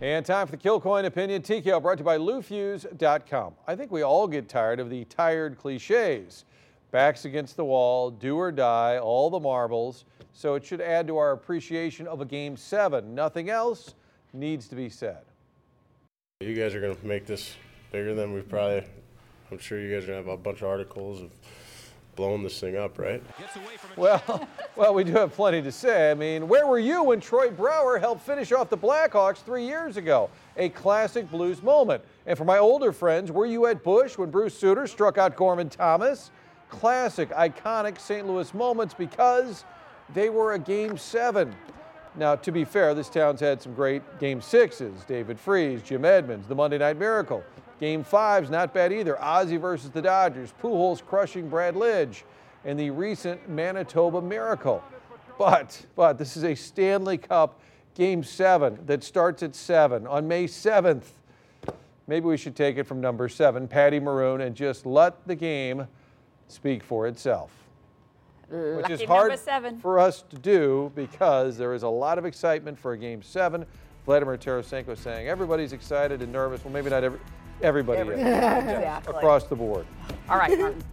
And time for the Kilcoyne Opinion TKO brought to you by LouFuse.com. I think we all get tired of the tired cliches. Backs against the wall, do or die, all the marbles. So it should add to our appreciation of a game seven. Nothing else needs to be said. You guys are going to make this bigger than we've probably, I'm sure you guys are going to have a bunch of articles of blowing this thing up, right? Well, well, we do have plenty to say. I mean, where were you when Troy Brouwer helped finish off the Blackhawks three years ago? A classic Blues moment. And for my older friends, were you at Busch when Bruce Sutter struck out Gorman Thomas? Classic, iconic St. Louis moments because they were a game seven. Now, to be fair, this town's had some great game sixes David Freese, Jim Edmonds, the Monday Night Miracle. Game five's not bad either. Ozzie versus the Dodgers, Pujols crushing Brad Lidge, and the recent Manitoba Miracle. But, but this is a Stanley Cup Game seven that starts at seven on May 7th. Maybe we should take it from number seven, Patty Maroon, and just let the game speak for itself. Which is hard seven. for us to do because there is a lot of excitement for a game seven. Vladimir Tarasenko saying everybody's excited and nervous. Well, maybe not every, everybody is Exactly. across the board. All right, Martin.